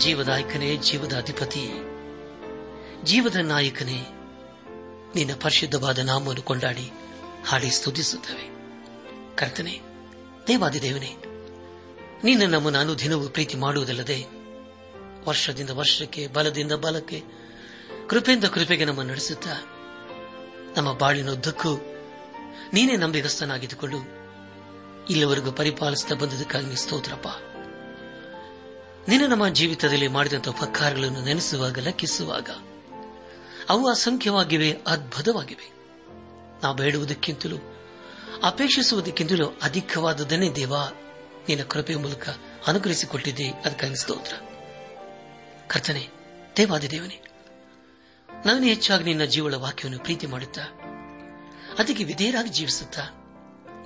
ಜೀವದಾಯಕನೇ ಜೀವದ ಅಧಿಪತಿ ಜೀವದ ನಾಯಕನೇ, ನಿನ್ನ ಪರಿಶುದ್ಧವಾದ ನಾಮವನ್ನು ಕೊಂಡಾಡಿ ಹಾಡಿ ಸ್ತುತಿಸುತ್ತವೆ. ಕರ್ತನೆ, ದೇವಾದಿದೇವನೇ, ನಿನ್ನ ನಮ್ಮನ್ನು ಅನುದಿನವೂ ಪ್ರೀತಿ ಮಾಡುವುದಲ್ಲದೆ, ವರ್ಷದಿಂದ ವರ್ಷಕ್ಕೆ, ಬಲದಿಂದ ಬಲಕ್ಕೆ, ಕೃಪೆಯಿಂದ ಕೃಪೆಗೆ ನಮ್ಮ ನಡೆಸುತ್ತಾ, ನಮ್ಮ ಬಾಳಿನುದ್ದಕ್ಕೂ ನೀನೇ ನಂಬಿಗಸ್ತನಾಗಿದ್ದುಕೊಂಡು ಇಲ್ಲಿವರೆಗೂ ಪರಿಪಾಲಿಸುತ್ತಾ ಬಂದದಕ್ಕಾಗಿ ಸ್ತೋತ್ರಪ್ಪ. ನಿನ್ನ ನಮ್ಮ ಜೀವಿತದಲ್ಲಿ ಮಾಡಿದಂತಹ ಉಪಕಾರಗಳನ್ನು ನೆನೆಸುವಾಗ, ಲೆಕ್ಕಿಸುವಾಗ ಅವು ಅಸಂಖ್ಯವಾಗಿವೆ, ಅದ್ಭುತವಾಗಿವೆ. ನಾವು ಬೇಡುವುದಕ್ಕಿಂತಲೂ, ಅಪೇಕ್ಷಿಸುವುದಕ್ಕಿಂತಲೂ ಅಧಿಕವಾದದನ್ನೇ ದೇವ, ನಿನ್ನ ಕೃಪೆಯ ಮೂಲಕ ಅನುಗ್ರಹಿಸಿಕೊಟ್ಟಿದ್ದೆ ಅದಕ್ಕಾಗಿ ಸ್ತೋತ್ರ. ಕರ್ತನೆ ದೇವಾದಿದೇವನೇ ನಾನು ಹೆಚ್ಚಾಗಿ ನಿನ್ನ ಜೀವಳ ವಾಕ್ಯವನ್ನು ಪ್ರೀತಿ ಮಾಡುತ್ತಾ, ಅದಕ್ಕೆ ವಿಧೇಯರಾಗಿ ಜೀವಿಸುತ್ತಾ,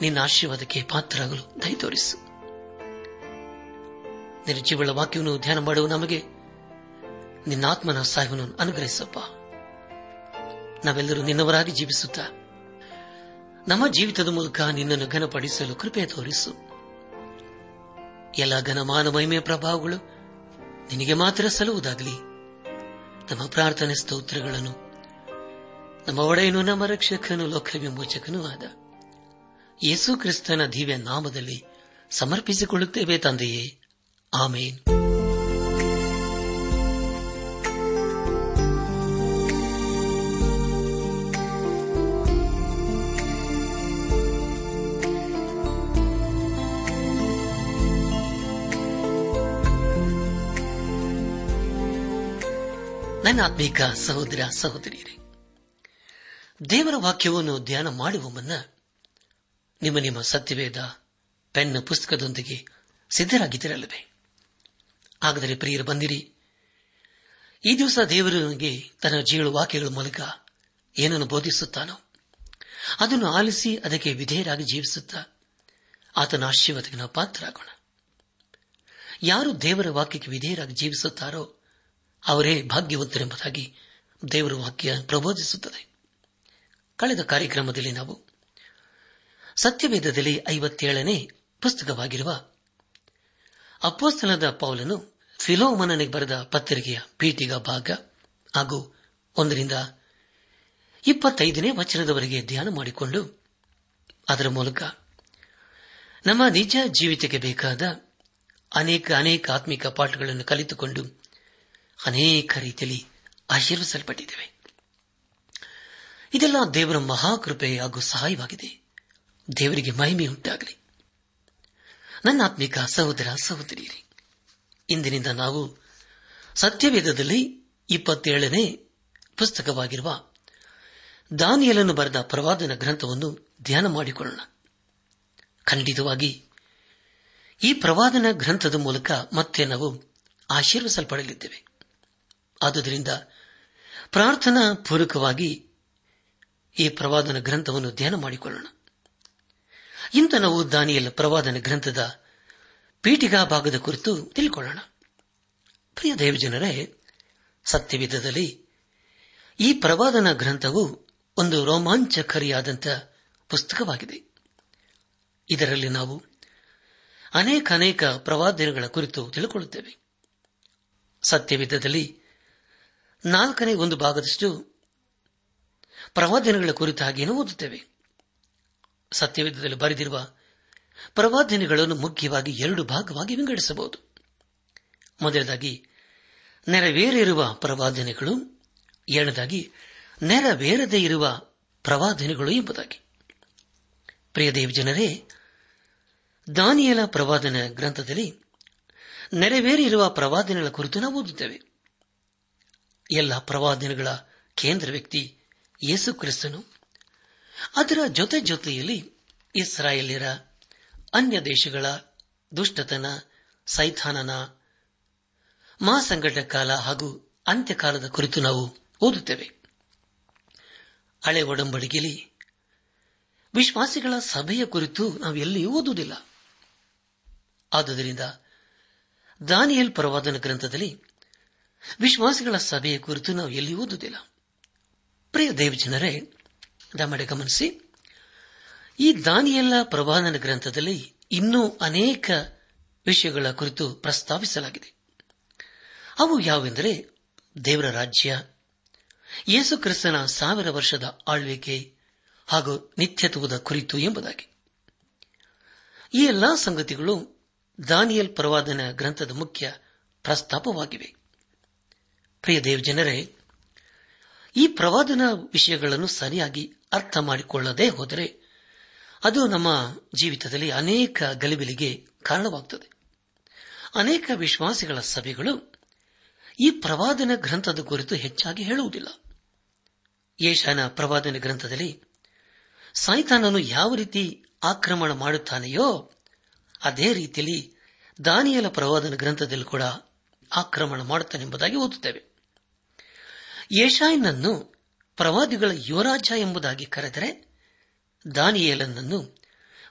ನಿನ್ನ ಆಶೀರ್ವಾದಕ್ಕೆ ಪಾತ್ರರಾಗಲು ದಯ ತೋರಿಸು. ನಿನ್ನ ಜೀವಳ ವಾಕ್ಯವನ್ನು ಧ್ಯಾನ ಮಾಡುವ ನಮಗೆ ನಿನ್ನ ಆತ್ಮನ ಸಹಾಯವನ್ನು ಅನುಗ್ರಹಿಸಪ್ಪ. ನಾವೆಲ್ಲರೂ ನಿನ್ನವರಾಗಿ ಜೀವಿಸುತ್ತ ನಮ್ಮ ಜೀವಿತದ ಮೂಲಕ ನಿನ್ನನ್ನು ಘನಪಡಿಸಲು ಕೃಪೆ ತೋರಿಸು. ಎಲ್ಲ ಘನಮಾನ ಮಹಿಮೆಯ ಪ್ರಭಾವಗಳು ನಿನಗೆ ಮಾತ್ರ ಸಲ್ಲುವುದಾಗಲಿ. ನಮ್ಮ ಪ್ರಾರ್ಥನೆ ಸ್ತೋತ್ರಗಳನ್ನು, ನಮ್ಮ ಒಡೆಯನು, ನಮ್ಮ ರಕ್ಷಕನು, ಲೋಕ ವಿಮೋಚಕನೂ ಆದ ಯೇಸು ಕ್ರಿಸ್ತನ ದಿವ್ಯ ನಾಮದಲ್ಲಿ ಸಮರ್ಪಿಸಿಕೊಳ್ಳುತ್ತೇವೆ ತಂದೆಯೇ. ಆಮೇನ್. ನನ್ನ ಆತ್ಮೀಕ ಸಹೋದರ ಸಹೋದರಿಯರೇ, ದೇವರ ವಾಕ್ಯವನ್ನು ಧ್ಯಾನ ಮಾಡುವ ಮುನ್ನ ನಿಮ್ಮ ನಿಮ್ಮ ಸತ್ಯವೇದ ಪೆನ್ ಪುಸ್ತಕದೊಂದಿಗೆ ಸಿದ್ಧರಾಗಿದ್ದಿರಲ್ಲವೇ? ಹಾಗಾದರೆ ಪ್ರಿಯರು, ಬಂದಿರಿ. ಈ ದಿವಸ ದೇವರು ನನಗೆ ತನ್ನ ಜೀವ ವಾಕ್ಯಗಳ ಮೂಲಕ ಏನನ್ನು ಬೋಧಿಸುತ್ತಾನೋ, ಅದನ್ನು ಆಲಿಸಿ ಅದಕ್ಕೆ ವಿಧೇಯರಾಗಿ ಜೀವಿಸುತ್ತಾ ಆತನ ಆಶೀರ್ವಾದಕ್ಕೆ ನಾವು ಪಾತ್ರರಾಗೋಣ. ಯಾರು ದೇವರ ವಾಕ್ಯಕ್ಕೆ ವಿಧೇಯರಾಗಿ ಜೀವಿಸುತ್ತಾರೋ, ಅವರೇ ಭಾಗ್ಯವಂತರೆಂಬುದಾಗಿ ದೇವರ ವಾಕ್ಯ ಪ್ರಬೋಧಿಸುತ್ತದೆ. ಕಳೆದ ಕಾರ್ಯಕ್ರಮದಲ್ಲಿ ನಾವು ಸತ್ಯವೇದದಲ್ಲಿ ಐವತ್ತೇಳನೇ ಪುಸ್ತಕವಾಗಿರುವ ಅಪ್ಪೋಸ್ತನದ ಪೌಲನು ಫಿಲೋಮನನಿಗೆ ಬರೆದ ಪತ್ರಿಕೆಯ ಪೀಠಿಗ ಭಾಗ ಹಾಗೂ ಒಂದರಿಂದ ಇಪ್ಪತ್ತೈದನೇ ವಚನದವರೆಗೆ ಧ್ಯಾನ ಮಾಡಿಕೊಂಡು ಅದರ ಮೂಲಕ ನಮ್ಮ ನಿಜ ಜೀವಿತಕ್ಕೆ ಬೇಕಾದ ಅನೇಕ ಅನೇಕ ಆತ್ಮಿಕ ಪಾಠಗಳನ್ನು ಕಲಿತುಕೊಂಡು ಅನೇಕ ರೀತಿಯಲ್ಲಿ ಆಶೀರ್ವಿಸಲ್ಪಟ್ಟಿದ್ದೇವೆ. ಇದೆಲ್ಲ ದೇವರ ಮಹಾಕೃಪೆ ಹಾಗೂ ಸಹಾಯವಾಗಿದೆ. ದೇವರಿಗೆ ಮಹಿಮೆಯುಂಟಾಗಲಿ. ನನ್ನ ಆತ್ಮಿಕ ಸಹೋದರ, ಸಹೋದರಿಯರಿ ಇಂದಿನಿಂದ ನಾವು ಸತ್ಯವೇದದಲ್ಲಿ ಇಪ್ಪತ್ತೇಳನೇ ಪುಸ್ತಕವಾಗಿರುವ ದಾನಿಯಲನ್ನು ಬರೆದ ಪ್ರವಾದನ ಗ್ರಂಥವನ್ನು ಧ್ಯಾನ ಮಾಡಿಕೊಳ್ಳೋಣ. ಖಂಡಿತವಾಗಿ ಈ ಪ್ರವಾದನ ಗ್ರಂಥದ ಮೂಲಕ ಮತ್ತೆ ನಾವು ಆಶೀರ್ವಿಸಲ್ಪಡಲಿದ್ದೇವೆ. ಆದುದರಿಂದ ಪ್ರಾರ್ಥನಾ ಪೂರ್ವಕವಾಗಿ ಈ ಪ್ರವಾದನ ಗ್ರಂಥವನ್ನು ಧ್ಯಾನ ಮಾಡಿಕೊಳ್ಳೋಣ. ಇಂತ ನಾವು ದಾನಿಯಲ್ ಪ್ರವಾದನ ಗ್ರಂಥದ ಪೀಠಿಗಾ ಭಾಗದ ಕುರಿತು ತಿಳ್ಕೊಳ್ಳೋಣ. ಪ್ರಿಯ ದೇವಜನರೇ ಸತ್ಯವಿಧದಲ್ಲಿ ಈ ಪ್ರವಾದನ ಗ್ರಂಥವು ಒಂದು ರೋಮಾಂಚಕಾರಿಯಾದಂಥ ಪುಸ್ತಕವಾಗಿದೆ. ಇದರಲ್ಲಿ ನಾವು ಅನೇಕ ಅನೇಕ ಪ್ರವಾದನೆಗಳ ಕುರಿತು ತಿಳಿದುಕೊಳ್ಳುತ್ತೇವೆ ಸತ್ಯವಿಧದಲ್ಲಿ ನಾಲ್ಕನೇ ಒಂದು ಭಾಗದಷ್ಟು ಪ್ರವಾದನೆಗಳ ಕುರಿತಾಗಿಯೂ ಓದುತ್ತೇವೆ. ಸತ್ಯವಿಧದಲ್ಲಿ ಬರೆದಿರುವ ಪ್ರವಾದನೆಗಳನ್ನು ಮುಖ್ಯವಾಗಿ ಎರಡು ಭಾಗವಾಗಿ ವಿಂಗಡಿಸಬಹುದು. ಮೊದಲದಾಗಿ ನೆರವೇರಿರುವ ಪ್ರವಾದನೆಗಳು, ಎರಡನೇದಾಗಿ, ನೆರವೇರದೇ ಇರುವ ಪ್ರವಾದನೆಗಳು ಎಂಬುದಾಗಿ. ಪ್ರಿಯದೇವ್ ಜನರೇ, ದಾನಿಯಲ ಪ್ರವಾದನ ಗ್ರಂಥದಲ್ಲಿ ನೆರವೇರಿರುವ ಪ್ರವಾದನೆಗಳ ಕುರಿತು ನಾವು ಓದುತ್ತೇವೆ ಎಲ್ಲ ಪ್ರವಾದನೆಗಳ ಕೇಂದ್ರ ವ್ಯಕ್ತಿ ಯೇಸು ಕ್ರಿಸ್ತನು. ಅದರ ಜೊತೆ ಜೊತೆಯಲ್ಲಿ ಇಸ್ರಾಯೇಲಿಯರ ಅನ್ಯ ದೇಶಗಳ ದುಷ್ಟತನ ಸೈಥಾನನ ಮಹಾಸಂಕಟ ಕಾಲ ಹಾಗೂ ಅಂತ್ಯಕಾಲದ ಕುರಿತು ನಾವು ಓದುತ್ತೇವೆ. ಹಳೆ ಒಡಂಬಡಿಕೆಯಲ್ಲಿ ವಿಶ್ವಾಸಿಗಳ ಸಭೆಯ ಕುರಿತು ನಾವು ಎಲ್ಲಿಯೂ ಓದುವುದಿಲ್ಲ. ಆದುದರಿಂದ ದಾನಿಯಲ್ ಪರವಾದನ ಗ್ರಂಥದಲ್ಲಿ ವಿಶ್ವಾಸಿಗಳ ಸಭೆಯ ಕುರಿತು ನಾವು ಎಲ್ಲಿ ಓದುವುದಿಲ್ಲ. ಪ್ರಿಯ ದೇವಜನರೇ ದಮಡೆ ಗಮನಿಸಿ ಈ ದಾನಿಯಲ್ಲ ಪ್ರವಾದನ ಗ್ರಂಥದಲ್ಲಿ ಇನ್ನೂ ಅನೇಕ ವಿಷಯಗಳ ಕುರಿತು ಪ್ರಸ್ತಾವಿಸಲಾಗಿದೆ ಅವು ಯಾವೆಂದರೆ ದೇವರ ರಾಜ್ಯ, ಯೇಸು ಕ್ರಿಸ್ತನ ಸಾವಿರ ವರ್ಷದ ಆಳ್ವಿಕೆ ಹಾಗೂ ನಿತ್ಯತ್ವದ ಕುರಿತು ಎಂಬುದಾಗಿ. ಈ ಎಲ್ಲಾ ಸಂಗತಿಗಳು ದಾನಿಯಲ್ ಪ್ರವಾದನ ಗ್ರಂಥದ ಮುಖ್ಯ ಪ್ರಸ್ತಾಪವಾಗಿವೆ. ಪ್ರಿಯ ದೇವ್ ಜನರೇ, ಈ ಪ್ರವಾದನ ವಿಷಯಗಳನ್ನು ಸರಿಯಾಗಿ ಅರ್ಥ ಮಾಡಿಕೊಳ್ಳದೇ ಹೋದರೆ ಅದು ನಮ್ಮ ಜೀವಿತದಲ್ಲಿ ಅನೇಕ ಗಲಿಬಿಲಿಗೆ ಕಾರಣವಾಗುತ್ತದೆ ಅನೇಕ ವಿಶ್ವಾಸಿಗಳ ಸಭೆಗಳು ಈ ಪ್ರವಾದನ ಗ್ರಂಥದ ಕುರಿತು ಹೆಚ್ಚಾಗಿ ಹೇಳುವುದಿಲ್ಲ. ಯೇಷಾನ ಪ್ರವಾದನ ಗ್ರಂಥದಲ್ಲಿ ಸಾಯ್ತಾನನು ಯಾವ ರೀತಿ ಆಕ್ರಮಣ ಮಾಡುತ್ತಾನೆಯೋ ಅದೇ ರೀತಿಯಲ್ಲಿ ದಾನಿಯಲ ಪ್ರವಾದನ ಗ್ರಂಥದಲ್ಲಿ ಕೂಡ ಆಕ್ರಮಣ ಮಾಡುತ್ತಾನೆಂಬುದಾಗಿ ಓದುತ್ತೇವೆ. ಯೇಷಾಯನನ್ನು ಪ್ರವಾದಿಗಳ ಯುವರಾಜ ಎಂಬುದಾಗಿ ಕರೆದರೆ ದಾನಿಯೇಲನನ್ನು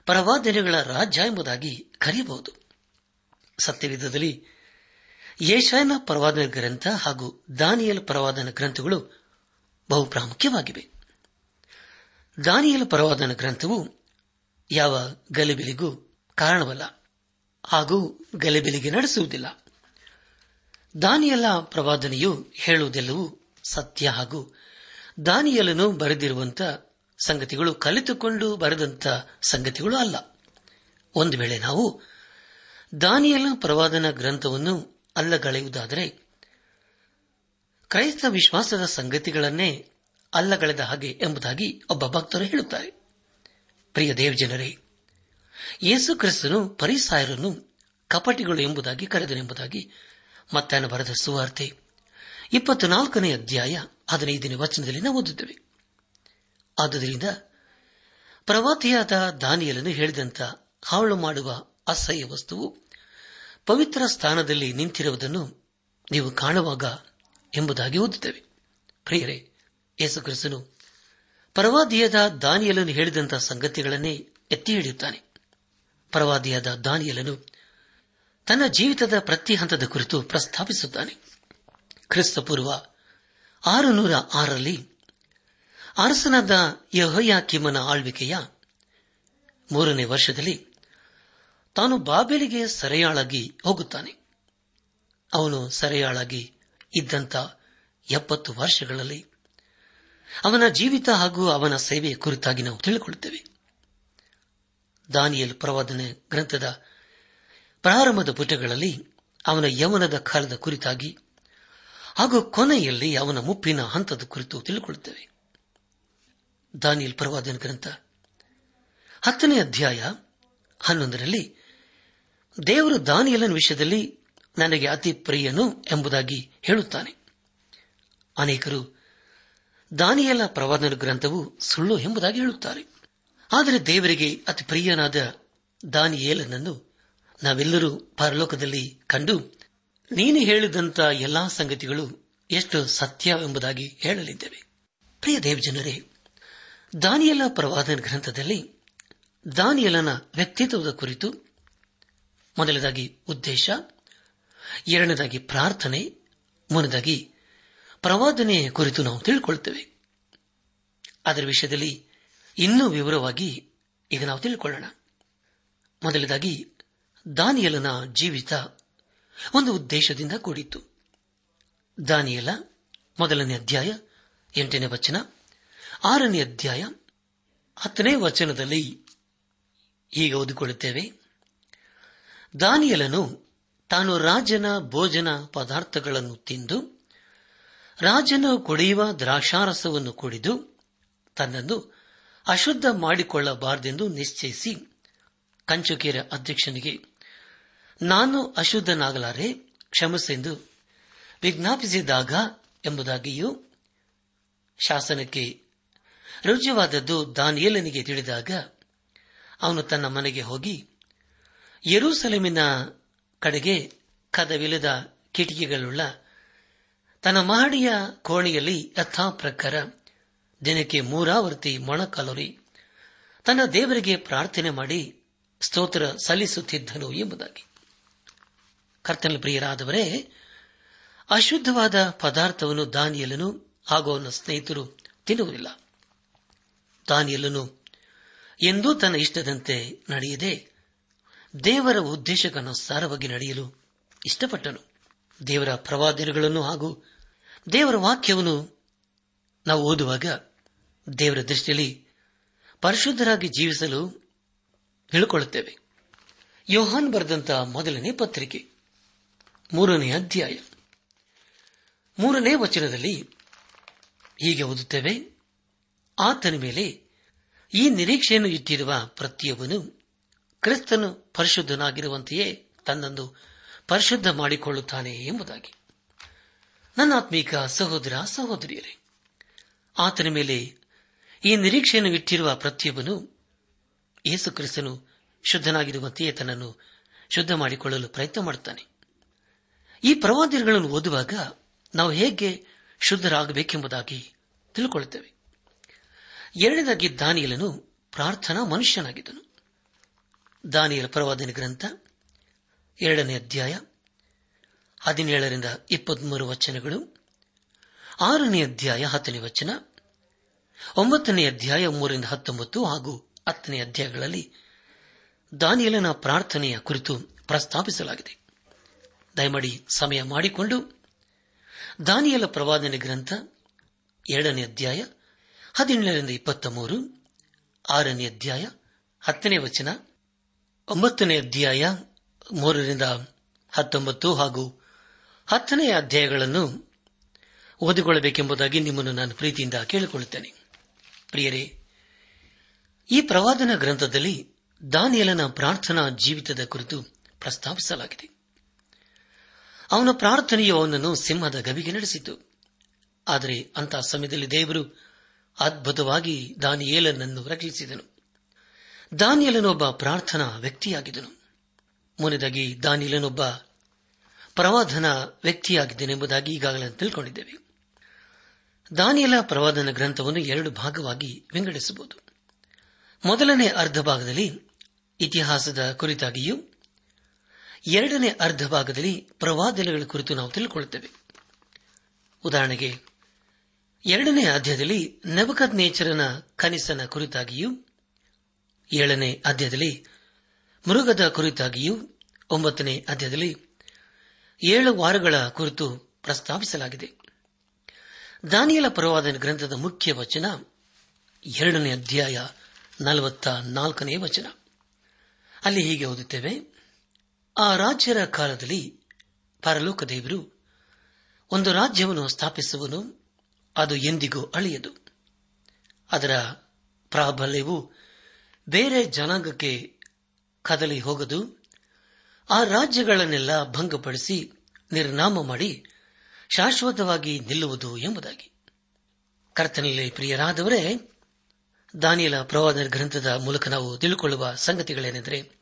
ಪರವಾದನೆಗಳ ರಾಜ್ಯ ಎಂಬುದಾಗಿ ಕರೆಯಬಹುದು. ಸತ್ಯವಿಧದಲ್ಲಿ ಯೇಷಾಯನ ಪರವಾದನ ಗ್ರಂಥ ಹಾಗೂ ದಾನಿಯಲ್ ಪರವಾದನ ಗ್ರಂಥಗಳು ಬಹು ಪ್ರಾಮುಖ್ಯವಾಗಿವೆ ದಾನಿಯಲ್ ಪರವಾದನ ಗ್ರಂಥವು ಯಾವ ಗಲಿಬಿಲಿಗೂ ಕಾರಣವಲ್ಲ ಹಾಗೂ ಗಲಿಬಿಲಿಗೆ ನಡೆಸುವುದಿಲ್ಲ. ದಾನಿಯಲ ಪ್ರವಾದನೆಯು ಹೇಳುವುದೆಲ್ಲವೂ ಸತ್ಯ ಹಾಗೂ ದಾನಿಯಲನು ಬರೆದಿರುವಂತ ಸಂಗತಿಗಳು ಕಲಿತುಕೊಂಡು ಬರೆದಂಥ ಸಂಗತಿಗಳು ಅಲ್ಲ. ಒಂದು ವೇಳೆ ನಾವು ದಾನಿಯಲ ಪ್ರವಾದನ ಗ್ರಂಥವನ್ನು ಅಲ್ಲಗಳೆಯುವುದಾದರೆ, ಕ್ರೈಸ್ತ ವಿಶ್ವಾಸದ ಸಂಗತಿಗಳನ್ನೇ ಅಲ್ಲಗಳೆದ ಹಾಗೆ ಎಂಬುದಾಗಿ ಒಬ್ಬ ಭಕ್ತರು ಹೇಳುತ್ತಾರೆ. ಪ್ರಿಯ ದೇವಜನರೇ, ಯೇಸು ಕ್ರಿಸ್ತನು ಪರಿಸಾಯರನ್ನು ಕಪಟಿಗಳು ಎಂಬುದಾಗಿ ಕರೆದನೆಂಬುದಾಗಿ ಮತ್ತಾನ ಬರೆದ ಸುವಾರ್ತೆ ಇಪ್ಪತ್ನಾಲ್ಕನೇ ಅಧ್ಯಾಯ ಹದಿನೈದನೇ ವಚನದಲ್ಲಿ ನಾವು ಓದುತ್ತೇವೆ ಆದುದರಿಂದ ಪ್ರವಾದಿಯಾದ ದಾನಿಯಲನ್ನು ಹೇಳಿದಂತ ಹಾಳು ಮಾಡುವ ಅಸಹ್ಯ ವಸ್ತುವು ಪವಿತ್ರ ಸ್ಥಾನದಲ್ಲಿ ನಿಂತಿರುವುದನ್ನು ನೀವು ಕಾಣುವಾಗ ಎಂಬುದಾಗಿ ಓದುತ್ತೇವೆ. ಪ್ರಿಯರೇ ಯೇಸುಕ್ರಿಸ್ತನು ಪರವಾದಿಯಾದ ದಾನಿಯಲನ್ನು ಹೇಳಿದಂತಹ ಸಂಗತಿಗಳನ್ನೇ ಎತ್ತಿ ಹಿಡಿಯುತ್ತಾನೆ. ಪರವಾದಿಯಾದ ದಾನಿಯಲನು ತನ್ನ ಜೀವಿತದ ಪ್ರತಿ ಹಂತದ ಕುರಿತು ಪ್ರಸ್ತಾಪಿಸುತ್ತಾನೆ. ಕ್ರಿಸ್ತಪೂರ್ವ ಆರುನೂರ ಆರರಲ್ಲಿ ಅರಸನಾದ ಯಹೋಯಾಕಿಮನ ಆಳ್ವಿಕೆಯ ಮೂರನೇ ವರ್ಷದಲ್ಲಿ ತಾನು ಬಾಬೆಲಿಗೆ ಸರೆಯಾಳಾಗಿ ಹೋಗುತ್ತಾನೆ. ಅವನು ಸರೆಯಾಳಾಗಿ ಇದ್ದಂತ ಎಪ್ಪತ್ತು ವರ್ಷಗಳಲ್ಲಿ ಅವನ ಜೀವಿತ ಹಾಗೂ ಅವನ ಸೇವೆಯ ಕುರಿತಾಗಿ ನಾವು ತಿಳಿದುಕೊಳ್ಳುತ್ತೇವೆ. ದಾನಿಯಲ್ ಪ್ರವಾದನೆ ಗ್ರಂಥದ ಪ್ರಾರಂಭದ ಪುಟಗಳಲ್ಲಿ ಅವನ ಯವನದ ಕಾಲದ ಕುರಿತಾಗಿ ಹಾಗೂ ಕೊನೆಯಲ್ಲಿ ಅವನ ಮುಪ್ಪಿನ ಹಂತದ ಕುರಿತು ತಿಳಿದುಕೊಳ್ಳುತ್ತೇವೆ. ದಾನಿಯಲ್ ಪ್ರವಾದನ ಗ್ರಂಥ. ಹತ್ತನೇ ಅಧ್ಯಾಯ ಹನ್ನೊಂದರಲ್ಲಿ, ದೇವರು ದಾನಿಯಲನ ವಿಷಯದಲ್ಲಿ ನನಗೆ ಅತಿ ಪ್ರಿಯನು ಎಂಬುದಾಗಿ ಹೇಳುತ್ತಾನೆ. ಅನೇಕರು ದಾನಿಯಲ ಪ್ರವಾದನ ಗ್ರಂಥವು ಸುಳ್ಳು ಎಂಬುದಾಗಿ ಹೇಳುತ್ತಾರೆ. ಆದರೆ ದೇವರಿಗೆ ಅತಿ ಪ್ರಿಯನಾದ ದಾನಿಯೇಲನನ್ನು ನಾವೆಲ್ಲರೂ ಪರಲೋಕದಲ್ಲಿ ಕಂಡು ನೀನು ಹೇಳಿದಂತ ಎಲ್ಲಾ ಸಂಗತಿಗಳು ಎಷ್ಟು ಸತ್ಯವೆಂಬುದಾಗಿ ಹೇಳಲಿದ್ದೇವೆ. ಪ್ರಿಯ ದೇವಜನರೇ ದಾನಿಯಲ ಪ್ರವಾದನ ಗ್ರಂಥದಲ್ಲಿ ದಾನಿಯಲನ ವ್ಯಕ್ತಿತ್ವದ ಕುರಿತು ಮೊದಲದಾಗಿ ಉದ್ದೇಶ, ಎರಡನೇದಾಗಿ ಪ್ರಾರ್ಥನೆ, ಮೂರನೇದಾಗಿ ಪ್ರವಾದನೆ ಕುರಿತು ನಾವು ತಿಳ್ಕೊಳ್ತೇವೆ. ಅದರ ವಿಷಯದಲ್ಲಿ ಇನ್ನೂ ವಿವರವಾಗಿ ಈಗ ನಾವು ತಿಳ್ಕೊಳ್ಳೋಣ. ಮೊದಲದಾಗಿ ದಾನಿಯಲನ ಜೀವಿತ ಒಂದು ಉದ್ದೇಶದಿಂದ ಕೂಡಿತ್ತು. ದಾನಿಯಲ ಮೊದಲನೇ ಅಧ್ಯಾಯ ಎಂಟನೇ ವಚನ. ಆರನೇ ಅಧ್ಯಾಯ ಹತ್ತನೇ ವಚನದಲ್ಲಿ ಹೀಗೆ ಓದಿಕೊಳ್ಳುತ್ತೇವೆ. ದಾನಿಯಲನು ತಾನು ರಾಜನ ಭೋಜನ ಪದಾರ್ಥಗಳನ್ನು ತಿಂದು ರಾಜನು ಕುಡಿಯುವ ದ್ರಾಕ್ಷಾರಸವನ್ನು ಕುಡಿದು ತನ್ನನ್ನು ಅಶುದ್ಧ ಮಾಡಿಕೊಳ್ಳಬಾರದೆಂದು ನಿಶ್ಚಯಿಸಿ ಕಂಚುಕೇರ ಅಧ್ಯಕ್ಷನಿಗೆ, ನಾನು ಅಶುದ್ಧನಾಗಲಾರೆ, ಕ್ಷಮಸೆಂದು ವಿಜ್ಞಾಪಿಸಿದಾಗ ಎಂಬುದಾಗಿಯೂ ಶಾಸನಕ್ಕೆ ರುಜುವಾದದ್ದು ದಾನಿಯೇಲನಿಗೆ ತಿಳಿದಾಗ ಅವನು ತನ್ನ ಮನೆಗೆ ಹೋಗಿ ಯರೂಸಲೇಮಿನ ಕಡೆಗೆ ಕದವಿಲ್ಲದ ಕಿಟಕಿಗಳುಳ್ಳ ತನ್ನ ಮಹಡಿಯ ಕೋಣೆಯಲ್ಲಿ ಯಥಾ ಪ್ರಕಾರ ದಿನಕ್ಕೆ ಮೂರಾವರ್ತಿ ಮೊಣಕಾಲೋರಿ ತನ್ನ ದೇವರಿಗೆ ಪ್ರಾರ್ಥನೆ ಮಾಡಿ ಸ್ತೋತ್ರ ಸಲ್ಲಿಸುತ್ತಿದ್ದನು ಎಂಬುದಾಗಿ. ಕರ್ತನ ಪ್ರಿಯರಾದವರೇ, ಅಶುದ್ಧವಾದ ಪದಾರ್ಥವನ್ನು ದಾನಿಯಲನು ಹಾಗೂ ಅವನ ಸ್ನೇಹಿತರು ತಿನ್ನುವುದಿಲ್ಲ. ದಾನಿಯಲನು, ಎಂದೂ ತನ್ನ ಇಷ್ಟದಂತೆ ನಡೆಯದೆ, ದೇವರ ಉದ್ದೇಶಕ್ಕನುಸಾರವಾಗಿ ನಡೆಯಲು ಇಷ್ಟಪಟ್ಟನು. ದೇವರ ಪ್ರವಾದನೆಗಳನ್ನು ಹಾಗೂ ದೇವರ ವಾಕ್ಯವನ್ನು ನಾವು ಓದುವಾಗ ದೇವರ ದೃಷ್ಟಿಯಲ್ಲಿ ಪರಿಶುದ್ಧರಾಗಿ ಜೀವಿಸಲು ಹೇಳಿಕೊಳ್ಳುತ್ತೇವೆ. ಯೋಹಾನ್ ಬರೆದಂತಹ ಮೊದಲನೇ ಪತ್ರಿಕೆ, ಮೂರನೇ ಅಧ್ಯಾಯ. ಮೂರನೇ ವಚನದಲ್ಲಿ ಹೀಗೆ ಓದುತ್ತೇವೆ ಆತನ ಮೇಲೆ ಈ ನಿರೀಕ್ಷೆಯನ್ನು ಇಟ್ಟಿರುವ ಪ್ರತಿಯೊಬ್ಬನು ಕ್ರಿಸ್ತನು ಪರಿಶುದ್ಧನಾಗಿರುವಂತೆಯೇ ತನ್ನನ್ನು ಪರಿಶುದ್ಧ ಮಾಡಿಕೊಳ್ಳುತ್ತಾನೆ ಎಂಬುದಾಗಿ. ನನ್ನ ಆತ್ಮೀಕ ಸಹೋದರ, ಸಹೋದರಿಯರೇ, ಆತನ ಮೇಲೆ ಈ ನಿರೀಕ್ಷೆಯನ್ನು ಇಟ್ಟಿರುವ ಪ್ರತಿಯೊಬ್ಬನು ಯೇಸು ಕ್ರಿಸ್ತನು ಶುದ್ಧನಾಗಿರುವಂತೆಯೇ ತನ್ನನ್ನು ಶುದ್ಧ ಮಾಡಿಕೊಳ್ಳಲು ಪ್ರಯತ್ನ ಮಾಡುತ್ತಾನೆ. ಈ ಪ್ರವಾದಿಗಳನ್ನು ಓದುವಾಗ ನಾವು ಹೇಗೆ ಶುದ್ಧರಾಗಬೇಕೆಂಬುದಾಗಿ ತಿಳ್ಕೊಳ್ಳುತ್ತೇವೆ. ಎರಡನೇದಾಗಿ ದಾನಿಯಲನು ಪ್ರಾರ್ಥನಾ ಮನುಷ್ಯನಾಗಿದ್ದನು. ದಾನಿಯಲ ಪ್ರವಾದನ ಗ್ರಂಥ, ಎರಡನೇ ಅಧ್ಯಾಯ, ಹದಿನೇಳರಿಂದ ಇಪ್ಪತ್ಮೂರು ವಚನಗಳು, ಆರನೇ ಅಧ್ಯಾಯ, ಹತ್ತನೇ ವಚನ, ಒಂಬತ್ತನೇ ಅಧ್ಯಾಯ, ಮೂರರಿಂದ ಹತ್ತೊಂಬತ್ತು ಹಾಗೂ ಹತ್ತನೇ ಅಧ್ಯಾಯಗಳಲ್ಲಿ ದಾನಿಯಲನ ಪ್ರಾರ್ಥನೆಯ ಕುರಿತು ಪ್ರಸ್ತಾಪಿಸಲಾಗಿದೆ. ದಯಮಾಡಿ ಸಮಯ ಮಾಡಿಕೊಂಡು ದಾನಿಯಲ ಪ್ರವಾದನೆ ಗ್ರಂಥ, ಎರಡನೇ ಅಧ್ಯಾಯ ಹದಿನೇಳರಿಂದ ಇಪ್ಪತ್ತ ಮೂರು ಆರನೇ ಅಧ್ಯಾಯ, ಹತ್ತನೇ ವಚನ, ಒಂಬತ್ತನೇ ಅಧ್ಯಾಯ, ಮೂರರಿಂದ ಹತ್ತೊಂಬತ್ತು ಹಾಗೂ ಹತ್ತನೇ ಅಧ್ಯಾಯಗಳನ್ನು ಓದಿಕೊಳ್ಳಬೇಕೆಂಬುದಾಗಿ ನಿಮ್ಮನ್ನು ನಾನು ಪ್ರೀತಿಯಿಂದ ಕೇಳಿಕೊಳ್ಳುತ್ತೇನೆ. ಪ್ರಿಯರೇ, ಈ ಪ್ರವಾದನ ಗ್ರಂಥದಲ್ಲಿ ದಾನಿಯಲನ ಪ್ರಾರ್ಥನಾ ಜೀವಿತದ ಕುರಿತು ಪ್ರಸ್ತಾಪಿಸಲಾಗಿದೆ. ಅವನ ಪ್ರಾರ್ಥನೆಯು ಅವನನ್ನು ಸಿಂಹದ ಗವಿಗೆ ನಡೆಸಿತು. ಆದರೆ ಅಂತಹ ಸಮಯದಲ್ಲಿ ದೇವರು ಅದ್ಭುತವಾಗಿ ದಾನಿಯೇಲನನ್ನು ರಕ್ಷಿಸಿದನು ದಾನಿಯಲನೊಬ್ಬ ಪ್ರಾರ್ಥನಾ ವ್ಯಕ್ತಿಯಾಗಿದ್ದನು. ಮುನಿದಾಗಿ ದಾನಿಯಲನೊಬ್ಬ ಪ್ರವಾದನ ವ್ಯಕ್ತಿಯಾಗಿದ್ದನೆಂಬುದಾಗಿ ಈಗಾಗಲೇ ತಿಳ್ಕೊಂಡಿದ್ದೇವೆ. ದಾನಿಯಲ ಪ್ರವಾದನ ಗ್ರಂಥವನ್ನು ಎರಡು ಭಾಗವಾಗಿ ವಿಂಗಡಿಸಬಹುದು. ಮೊದಲನೇ ಅರ್ಧ ಭಾಗದಲ್ಲಿ ಇತಿಹಾಸದ ಕುರಿತಾಗಿಯೂ, ಎರಡನೇ ಅರ್ಧ ಭಾಗದಲ್ಲಿ ಪ್ರವಾದನೆಗಳ ಕುರಿತು ನಾವು ತಿಳ್ಕೊಳ್ಳುತ್ತೇವೆ. ಉದಾಹರಣೆಗೆ ಎರಡನೇ ಅಧ್ಯಾಯದಲ್ಲಿ ನಬಕದ್ ನೇಚರನ ಕನಿಸನ ಕುರಿತಾಗಿಯೂ, ಏಳನೇ ಅಧ್ಯಾಯದಲ್ಲಿ ಮೃಗದ ಕುರಿತಾಗಿಯೂ, ಒಂಬತ್ತನೇ ಅಧ್ಯಾಯದಲ್ಲಿ ಏಳು ವಾರಗಳ ಕುರಿತು ಪ್ರಸ್ತಾಪಿಸಲಾಗಿದೆ. ದಾನಿಯಲ ಪರವಾದನ ಗ್ರಂಥದ ಮುಖ್ಯ ವಚನ, ಎರಡನೇ ಅಧ್ಯಾಯ ನಲವತ್ತ ನಾಲ್ಕನೇ ವಚನ. ಅಲ್ಲಿ ಹೀಗೆ ಓದುತ್ತೇವೆ, ಆ ರಾಜ್ಯರ ಕಾಲದಲ್ಲಿ ಪರಲೋಕ ದೇವರು ಒಂದು ರಾಜ್ಯವನ್ನು ಸ್ಥಾಪಿಸುವನು ಅದು ಎಂದಿಗೂ ಅಳಿಯದು. ಅದರ ಪ್ರಾಬಲ್ಯವು ಬೇರೆ ಜನಾಂಗಕ್ಕೆ ಕದಲಿ ಹೋಗದು. ಆ ರಾಜ್ಯಗಳನ್ನೆಲ್ಲ ಭಂಗಪಡಿಸಿ ನಿರ್ನಾಮ ಮಾಡಿ ಶಾಶ್ವತವಾಗಿ ನಿಲ್ಲುವುದು ಎಂಬುದಾಗಿ. ಕರ್ತನಲ್ಲಿ ಪ್ರಿಯರಾದವರೇ, ದಾನಿಯಲ ಪ್ರವಾದನ ಗ್ರಂಥದ ಮೂಲಕ ನಾವು ತಿಳುಕೊಳ್ಳುವ ಸಂಗತಿಗಳೇನೆಂದರೆ,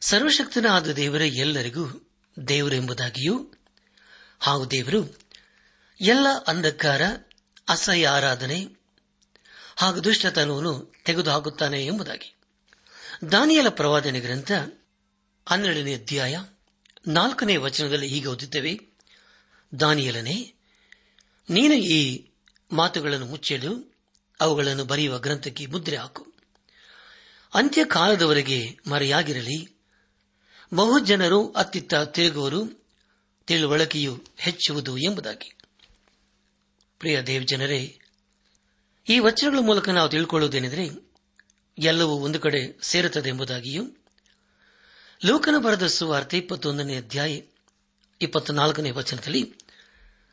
ಸರ್ವಶಕ್ತನಾದ ದೇವರೇ ಎಲ್ಲರಿಗೂ ದೇವರು ಎಂಬುದಾಗಿಯೂ ಹಾಗೂ ದೇವರು ಎಲ್ಲ ಅಂಧಕಾರ, ಅಸಹ್ಯ ಆರಾಧನೆ ಹಾಗೂ ದುಷ್ಟತನವನ್ನು ತೆಗೆದುಹಾಕುತ್ತಾನೆ ಎಂಬುದಾಗಿ. ದಾನಿಯಲ ಪ್ರವಾದನೆ ಗ್ರಂಥ ಹನ್ನೆರಡನೇ ಅಧ್ಯಾಯ ನಾಲ್ಕನೇ ವಚನದಲ್ಲಿ ಹೀಗೆ ಓದುತ್ತೇವೆ. ದಾನಿಯಲನೇ, ನೀನು ಈ ಮಾತುಗಳನ್ನು ಮುಚ್ಚಿಡು ಅವುಗಳನ್ನು ಬರೆಯುವ ಗ್ರಂಥಕ್ಕೆ ಮುದ್ರೆ ಹಾಕು. ಅಂತ್ಯಕಾಲದವರೆಗೆ ಮರೆಯಾಗಿರಲಿ. ಬಹುಜನರು ಅತ್ತಿತ್ತ ತಿರುಗುವರು, ತಿಳುವಳಕೆಯು ಹೆಚ್ಚುವುದು ಎಂಬುದಾಗಿ. ಪ್ರಿಯ ದೇವಜನರೇ ಈ ವಚನಗಳ ಮೂಲಕ ನಾವು ತಿಳ್ಕೊಳ್ಳುವುದೇನೆಂದರೆ, ಎಲ್ಲವೂ ಒಂದು ಕಡೆ ಸೇರುತ್ತದೆ ಎಂಬುದಾಗಿಯೂ, ಲೋಕನ ಬರೆದ ಸುವಾರ್ತೆ ಇಪ್ಪತ್ತೊಂದನೇ ಅಧ್ಯಾಯ, ಇಪ್ಪತ್ನಾಲ್ಕನೇ ವಚನದಲ್ಲಿ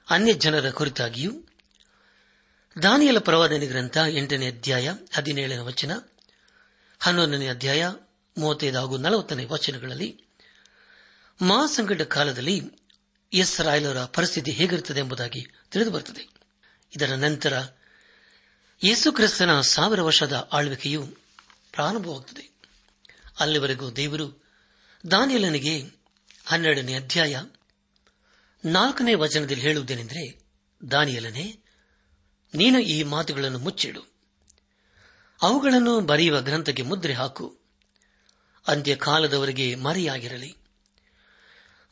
ಅನ್ಯ ಜನರ ಕುರಿತಾಗಿಯೂ, ದಾನಿಯಲ ಪ್ರವಾದನೆ ಗ್ರಂಥ ಎಂಟನೇ ಅಧ್ಯಾಯ ಹದಿನೇಳನೇ ವಚನ, ಹನ್ನೊಂದನೇ ಅಧ್ಯಾಯ ಮೂವತ್ತೈದು ಹಾಗೂ ನಲವತ್ತನೇ ವಚನಗಳಲ್ಲಿ ಮಹಾಸಂಕಟ ಕಾಲದಲ್ಲಿ ಇಸ್ರಾಯೇಲರ ಪರಿಸ್ಥಿತಿ ಹೇಗಿರುತ್ತದೆ ಎಂಬುದಾಗಿ ತಿಳಿದುಬರುತ್ತದೆ. ಇದರ ನಂತರ ಯೇಸುಕ್ರಿಸ್ತನ ಸಾವಿರ ವರ್ಷದ ಆಳ್ವಿಕೆಯು ಪ್ರಾರಂಭವಾಗುತ್ತದೆ. ಅಲ್ಲಿವರೆಗೂ ದೇವರು ದಾನಿಯಲನಿಗೆ ಹನ್ನೆರಡನೇ ಅಧ್ಯಾಯ ನಾಲ್ಕನೇ ವಚನದಲ್ಲಿ ಹೇಳುವುದೇನೆಂದರೆ, ದಾನಿಯಲನೆ, ನೀನು ಈ ಮಾತುಗಳನ್ನು ಮುಚ್ಚಿಡು. ಅವುಗಳನ್ನು ಬರೆಯುವ ಗ್ರಂಥಕ್ಕೆ ಮುದ್ರೆ ಹಾಕು. ಅಂತ್ಯಕಾಲದವರೆಗೆ ಮರೆಯಾಗಿರಲಿ.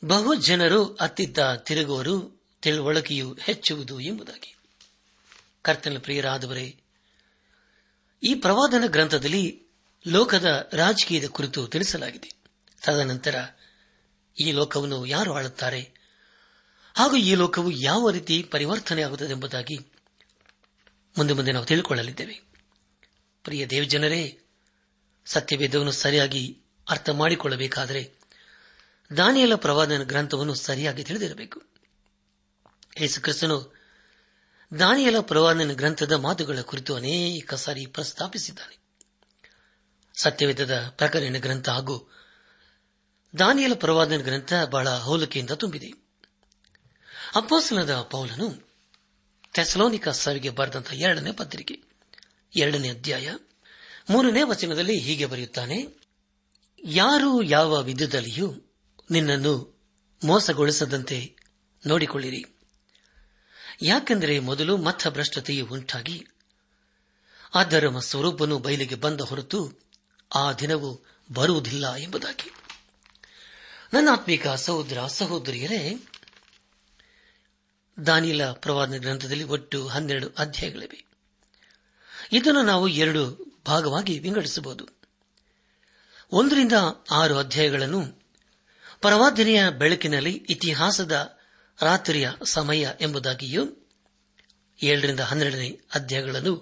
ಬಹು ಜನರು ಅತ್ತಿದ್ದ ತಿರುಗುವರು, ತಿಳುವಳಕೆಯು ಹೆಚ್ಚುವುದು ಎಂಬುದಾಗಿ. ಕರ್ತನ ಪ್ರಿಯರಾದವರೇ, ಈ ಪ್ರವಾದನ ಗ್ರಂಥದಲ್ಲಿ ಲೋಕದ ರಾಜಕೀಯದ ಕುರಿತು ತಿಳಿಸಲಾಗಿದೆ. ತದನಂತರ ಈ ಲೋಕವನ್ನು ಯಾರು ಆಳುತ್ತಾರೆ? ಹಾಗೂ ಈ ಲೋಕವು ಯಾವ ರೀತಿ ಪರಿವರ್ತನೆಯಾಗುತ್ತದೆ ಎಂಬುದಾಗಿ ಮುಂದೆ ಮುಂದೆ ನಾವು ತಿಳಿದುಕೊಳ್ಳಲಿದ್ದೇವೆ. ಪ್ರಿಯ ದೇವಜನರೇ, ಸತ್ಯವೇದವನ್ನು ಸರಿಯಾಗಿ ಅರ್ಥ ಮಾಡಿಕೊಳ್ಳಬೇಕಾದರೆ ದಾನಿಯಲ ಪ್ರವಾದನ ಗ್ರಂಥವನ್ನು ಸರಿಯಾಗಿ ತಿಳಿದಿರಬೇಕು. ಯೇಸುಕ್ರಿಸ್ತನು ದಾನಿಯಲ ಪ್ರವಾದನ ಗ್ರಂಥದ ಮಾತುಗಳ ಕುರಿತು ಅನೇಕ ಸಾರಿ ಪ್ರಸ್ತಾಪಿಸಿದ್ದಾನೆ. ಸತ್ಯವೇದದ ಪ್ರಕರಣ ಗ್ರಂಥ ಹಾಗೂ ದಾನಿಯಲ ಪ್ರವಾದನ ಗ್ರಂಥ ಬಹಳ ಹೋಲಿಕೆಯಿಂದ ತುಂಬಿದೆ. ಅಪ್ಪೋಸನದ ಪೌಲನು ಥೆಸಲೋನಿಕ ಸವಿಗೆ ಬರೆದಂತಹ ಎರಡನೇ ಪತ್ರಿಕೆ, ಎರಡನೇ ಅಧ್ಯಾಯ, ಮೂರನೇ ವಚನದಲ್ಲಿ ಹೀಗೆ ಬರೆಯುತ್ತಾನೆ, ಯಾರು ಯಾವ ವಿಧದಲ್ಲಿಯೂ ನಿನ್ನನ್ನು ಮೋಸಗೊಳಿಸದಂತೆ ನೋಡಿಕೊಳ್ಳಿರಿ. ಯಾಕೆಂದರೆ ಮೊದಲು ಮತ ಭ್ರಷ್ಟತೆಯು ಉಂಟಾಗಿ, ಆ ಧರ್ಮ ಸ್ವರೂಪನು ಬಯಲಿಗೆ ಬಂದ ಹೊರತು ಆ ದಿನವು ಬರುವುದಿಲ್ಲ ಎಂಬುದಾಗಿ. ನನ್ನ ಆತ್ಮಿಕ ಸಹೋದರ, ಸಹೋದರಿಯರೇ ದಾನಿಲ ಪ್ರವಾದನ ಗ್ರಂಥದಲ್ಲಿ ಒಟ್ಟು ಹನ್ನೆರಡು ಅಧ್ಯಾಯಗಳಿವೆ. ಇದನ್ನು ನಾವು ಎರಡು ಭಾಗವಾಗಿ ವಿಂಗಡಿಸಬಹುದು. ಒಂದರಿಂದ ಆರು ಅಧ್ಯಾಯಗಳನ್ನು ಪ್ರವಾದನೆಯ ಬೆಳಕಿನಲ್ಲಿ ಇತಿಹಾಸದ ರಾತ್ರಿಯ ಸಮಯ ಎಂಬುದಾಗಿಯೂ ಏಳರಿಂದ ಹನ್ನೆರಡನೇ ಅಧ್ಯಾಯಗಳನ್ನು